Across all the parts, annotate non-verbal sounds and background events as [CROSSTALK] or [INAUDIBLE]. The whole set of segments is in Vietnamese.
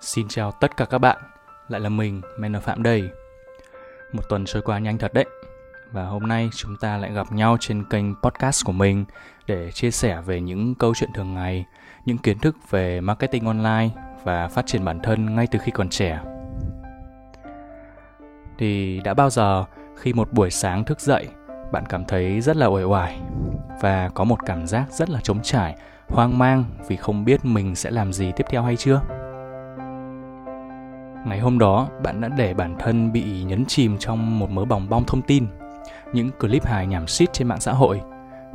Xin chào tất cả các bạn, lại là mình, Menor Phạm đây. Một tuần trôi qua nhanh thật đấy. Và hôm nay chúng ta lại gặp nhau trên kênh podcast của mình để chia sẻ về những câu chuyện thường ngày, những kiến thức về marketing online và phát triển bản thân ngay từ khi còn trẻ. Thì đã bao giờ khi một buổi sáng thức dậy, bạn cảm thấy rất là uể oải và có một cảm giác rất là trống trải, hoang mang vì không biết mình sẽ làm gì tiếp theo hay chưa? Ngày hôm đó, bạn đã để bản thân bị nhấn chìm trong một mớ bòng bong thông tin, những clip hài nhảm xít trên mạng xã hội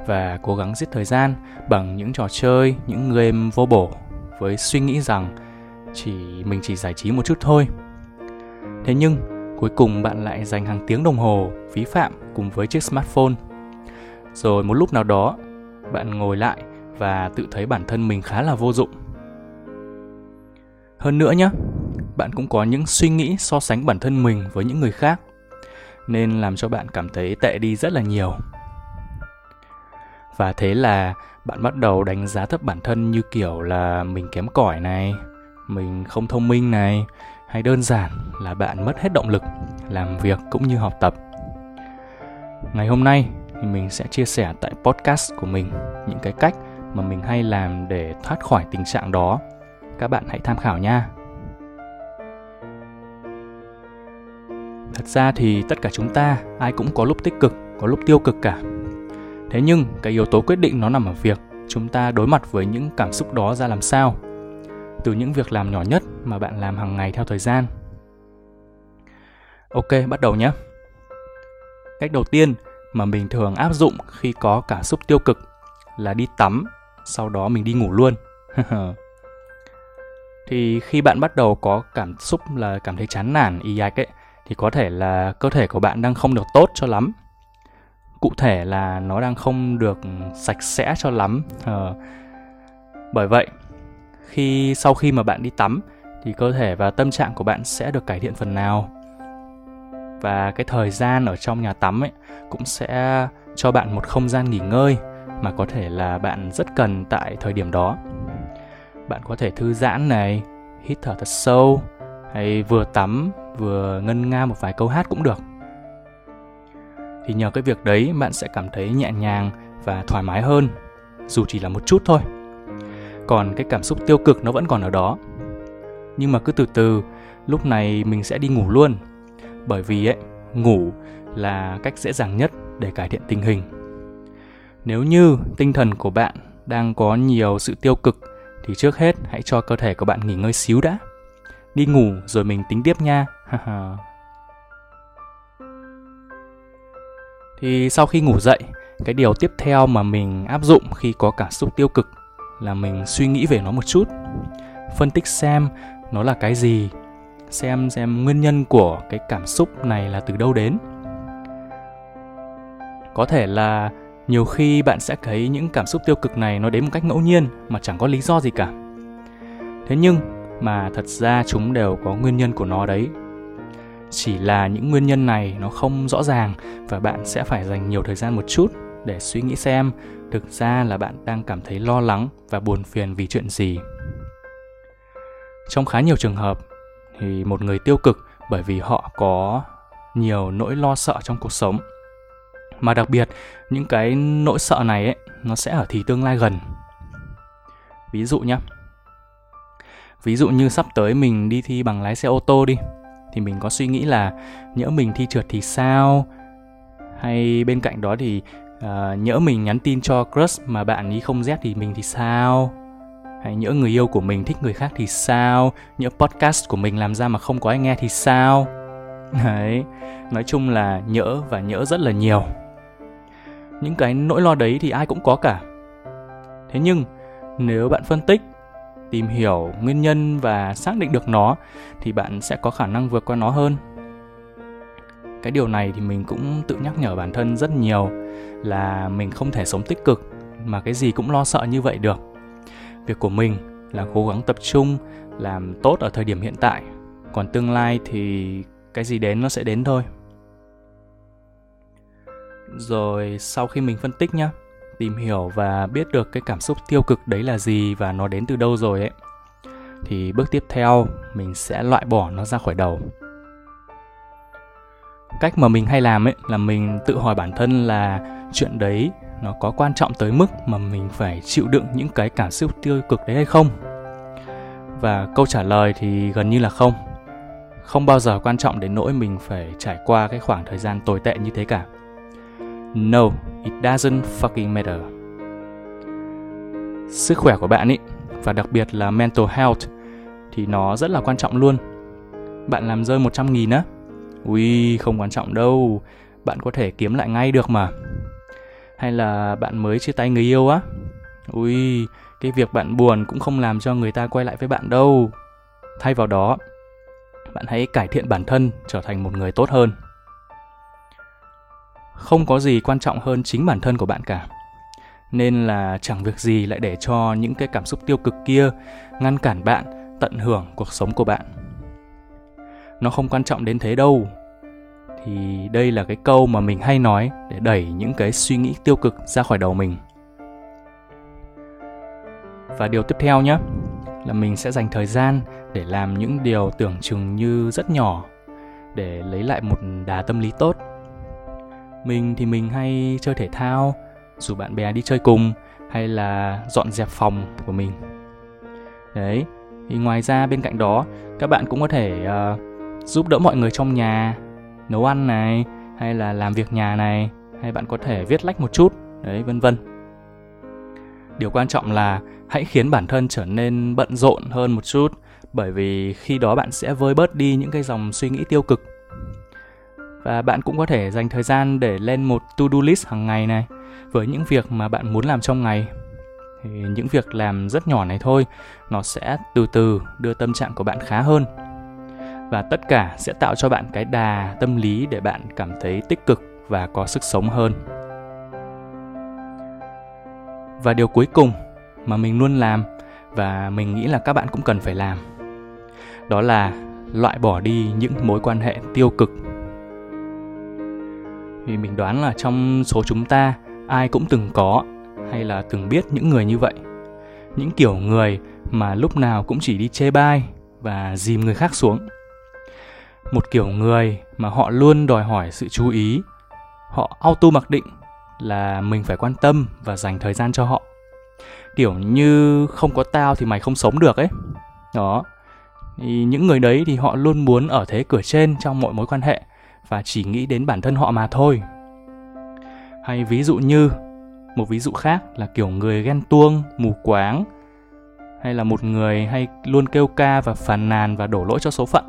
và cố gắng giết thời gian bằng những trò chơi, những game vô bổ với suy nghĩ rằng chỉ mình chỉ giải trí một chút thôi. Thế nhưng, cuối cùng bạn lại dành hàng tiếng đồng hồ phí phạm cùng với chiếc smartphone. Rồi một lúc nào đó, bạn ngồi lại và tự thấy bản thân mình khá là vô dụng. Hơn nữa nhé, bạn cũng có những suy nghĩ so sánh bản thân mình với những người khác, nên làm cho bạn cảm thấy tệ đi rất là nhiều. Và thế là bạn bắt đầu đánh giá thấp bản thân như kiểu là mình kém cỏi này, mình không thông minh này, hay đơn giản là bạn mất hết động lực làm việc cũng như học tập. Ngày hôm nay thì mình sẽ chia sẻ tại podcast của mình những cái cách mà mình hay làm để thoát khỏi tình trạng đó. Các bạn hãy tham khảo nha. Thật ra thì tất cả chúng ta, ai cũng có lúc tích cực, có lúc tiêu cực cả. Thế nhưng, cái yếu tố quyết định nó nằm ở việc chúng ta đối mặt với những cảm xúc đó ra làm sao. Từ những việc làm nhỏ nhất mà bạn làm hàng ngày theo thời gian. Ok, bắt đầu nhé. Cách đầu tiên mà mình thường áp dụng khi có cảm xúc tiêu cực là đi tắm, sau đó mình đi ngủ luôn. [LAUGHS] Thì khi bạn bắt đầu có cảm xúc là cảm thấy chán nản, y ạch ấy thì có thể là cơ thể của bạn đang không được tốt cho lắm. Cụ thể là nó đang không được sạch sẽ cho lắm. Ờ, bởi vậy khi sau khi mà bạn đi tắm thì cơ thể và tâm trạng của bạn sẽ được cải thiện phần nào. Và cái thời gian ở trong nhà tắm ấy cũng sẽ cho bạn một không gian nghỉ ngơi mà có thể là bạn rất cần tại thời điểm đó. Bạn có thể thư giãn này hít thở thật sâu hay vừa tắm vừa ngân nga một vài câu hát cũng được. Thì nhờ cái việc đấy bạn sẽ cảm thấy nhẹ nhàng và thoải mái hơn, dù chỉ là một chút thôi. Còn cái cảm xúc tiêu cực nó vẫn còn ở đó. Nhưng mà cứ từ từ, lúc này mình sẽ đi ngủ luôn. Bởi vì ấy, ngủ là cách dễ dàng nhất để cải thiện tình hình. Nếu như tinh thần của bạn đang có nhiều sự tiêu cực, thì trước hết hãy cho cơ thể của bạn nghỉ ngơi xíu đã. Đi ngủ rồi mình tính tiếp nha. [LAUGHS] thì sau khi ngủ dậy, cái điều tiếp theo mà mình áp dụng khi có cảm xúc tiêu cực là mình suy nghĩ về nó một chút. Phân tích xem nó là cái gì, xem xem nguyên nhân của cái cảm xúc này là từ đâu đến. Có thể là nhiều khi bạn sẽ thấy những cảm xúc tiêu cực này nó đến một cách ngẫu nhiên mà chẳng có lý do gì cả. Thế nhưng mà thật ra chúng đều có nguyên nhân của nó đấy chỉ là những nguyên nhân này nó không rõ ràng và bạn sẽ phải dành nhiều thời gian một chút để suy nghĩ xem thực ra là bạn đang cảm thấy lo lắng và buồn phiền vì chuyện gì. Trong khá nhiều trường hợp, thì một người tiêu cực bởi vì họ có nhiều nỗi lo sợ trong cuộc sống. Mà đặc biệt, những cái nỗi sợ này ấy, nó sẽ ở thì tương lai gần. Ví dụ nhé ví dụ như sắp tới mình đi thi bằng lái xe ô tô đi thì mình có suy nghĩ là nhỡ mình thi trượt thì sao? Hay bên cạnh đó thì uh, nhỡ mình nhắn tin cho crush mà bạn ấy không rét thì mình thì sao? Hay nhỡ người yêu của mình thích người khác thì sao? Nhỡ podcast của mình làm ra mà không có ai nghe thì sao? Đấy nói chung là nhỡ và nhỡ rất là nhiều. Những cái nỗi lo đấy thì ai cũng có cả. Thế nhưng nếu bạn phân tích tìm hiểu nguyên nhân và xác định được nó, thì bạn sẽ có khả năng vượt qua nó hơn. Cái điều này thì mình cũng tự nhắc nhở bản thân rất nhiều là mình không thể sống tích cực, mà cái gì cũng lo sợ như vậy được. Việc của mình là cố gắng tập trung, làm tốt ở thời điểm hiện tại, còn tương lai thì cái gì đến nó sẽ đến thôi. Rồi sau khi mình phân tích nhá tìm hiểu và biết được cái cảm xúc tiêu cực đấy là gì và nó đến từ đâu rồi ấy. Thì bước tiếp theo, mình sẽ loại bỏ nó ra khỏi đầu. Cách mà mình hay làm ấy là mình tự hỏi bản thân là chuyện đấy nó có quan trọng tới mức mà mình phải chịu đựng những cái cảm xúc tiêu cực đấy hay không? Và câu trả lời thì gần như là không. Không bao giờ quan trọng đến nỗi mình phải trải qua cái khoảng thời gian tồi tệ như thế cả no, it doesn't fucking matter. Sức khỏe của bạn ý, và đặc biệt là mental health, thì nó rất là quan trọng luôn. Bạn làm rơi 100 nghìn á. Ui, không quan trọng đâu. Bạn có thể kiếm lại ngay được mà. Hay là bạn mới chia tay người yêu á. Ui, cái việc bạn buồn cũng không làm cho người ta quay lại với bạn đâu. Thay vào đó, bạn hãy cải thiện bản thân, trở thành một người tốt hơn không có gì quan trọng hơn chính bản thân của bạn cả. Nên là chẳng việc gì lại để cho những cái cảm xúc tiêu cực kia ngăn cản bạn, tận hưởng cuộc sống của bạn. Nó không quan trọng đến thế đâu. Thì đây là cái câu mà mình hay nói để đẩy những cái suy nghĩ tiêu cực ra khỏi đầu mình. Và điều tiếp theo nhé là mình sẽ dành thời gian để làm những điều tưởng chừng như rất nhỏ, để lấy lại một đà tâm lý tốt mình thì mình hay chơi thể thao rủ bạn bè đi chơi cùng hay là dọn dẹp phòng của mình. Đấy thì ngoài ra bên cạnh đó các bạn cũng có thể uh, giúp đỡ mọi người trong nhà nấu ăn này hay là làm việc nhà này hay bạn có thể viết lách một chút đấy vân vân. Điều quan trọng là hãy khiến bản thân trở nên bận rộn hơn một chút bởi vì khi đó bạn sẽ vơi bớt đi những cái dòng suy nghĩ tiêu cực và bạn cũng có thể dành thời gian để lên một to-do list hàng ngày này với những việc mà bạn muốn làm trong ngày. Thì những việc làm rất nhỏ này thôi, nó sẽ từ từ đưa tâm trạng của bạn khá hơn. Và tất cả sẽ tạo cho bạn cái đà tâm lý để bạn cảm thấy tích cực và có sức sống hơn. Và điều cuối cùng mà mình luôn làm và mình nghĩ là các bạn cũng cần phải làm, đó là loại bỏ đi những mối quan hệ tiêu cực vì mình đoán là trong số chúng ta, ai cũng từng có hay là từng biết những người như vậy. Những kiểu người mà lúc nào cũng chỉ đi chê bai và dìm người khác xuống. Một kiểu người mà họ luôn đòi hỏi sự chú ý, họ auto mặc định là mình phải quan tâm và dành thời gian cho họ. Kiểu như không có tao thì mày không sống được ấy. Đó. Thì những người đấy thì họ luôn muốn ở thế cửa trên trong mọi mối quan hệ và chỉ nghĩ đến bản thân họ mà thôi. Hay ví dụ như, một ví dụ khác là kiểu người ghen tuông, mù quáng, hay là một người hay luôn kêu ca và phàn nàn và đổ lỗi cho số phận.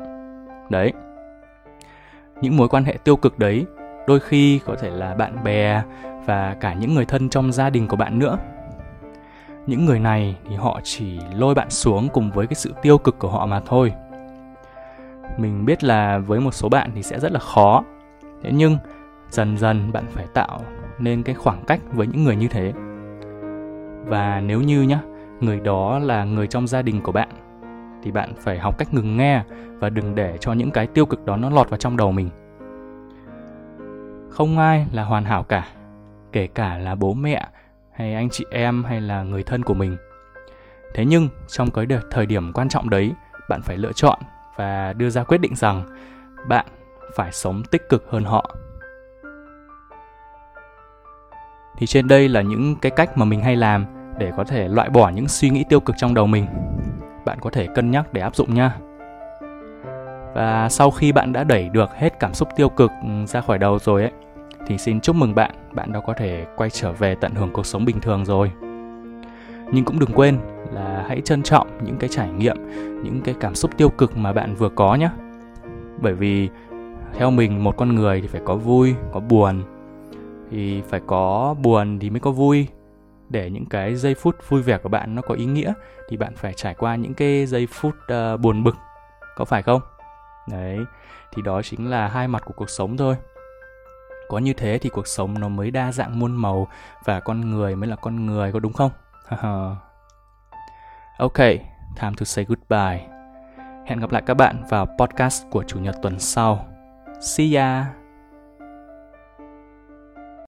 Đấy. Những mối quan hệ tiêu cực đấy đôi khi có thể là bạn bè và cả những người thân trong gia đình của bạn nữa. Những người này thì họ chỉ lôi bạn xuống cùng với cái sự tiêu cực của họ mà thôi mình biết là với một số bạn thì sẽ rất là khó. Thế nhưng, dần dần bạn phải tạo nên cái khoảng cách với những người như thế. Và nếu như nhá, người đó là người trong gia đình của bạn, thì bạn phải học cách ngừng nghe và đừng để cho những cái tiêu cực đó nó lọt vào trong đầu mình. Không ai là hoàn hảo cả, kể cả là bố mẹ, hay anh chị em, hay là người thân của mình. Thế nhưng, trong cái thời điểm quan trọng đấy, bạn phải lựa chọn và đưa ra quyết định rằng bạn phải sống tích cực hơn họ. Thì trên đây là những cái cách mà mình hay làm để có thể loại bỏ những suy nghĩ tiêu cực trong đầu mình. Bạn có thể cân nhắc để áp dụng nha. Và sau khi bạn đã đẩy được hết cảm xúc tiêu cực ừ, ra khỏi đầu rồi ấy, thì xin chúc mừng bạn bạn đã có thể quay trở về tận hưởng cuộc sống bình thường rồi nhưng cũng đừng quên là hãy trân trọng những cái trải nghiệm những cái cảm xúc tiêu cực mà bạn vừa có nhé. Bởi vì theo mình một con người thì phải có vui có buồn. Thì phải có buồn thì mới có vui. Để những cái giây phút vui vẻ của bạn nó có ý nghĩa thì bạn phải trải qua những cái giây phút uh, buồn bực. Có phải không? Đấy thì đó chính là hai mặt của cuộc sống thôi. Có như thế thì cuộc sống nó mới đa dạng muôn màu và con người mới là con người có đúng không? Ok, time to say goodbye. Hẹn gặp lại các bạn vào podcast của chủ nhật tuần sau. See ya.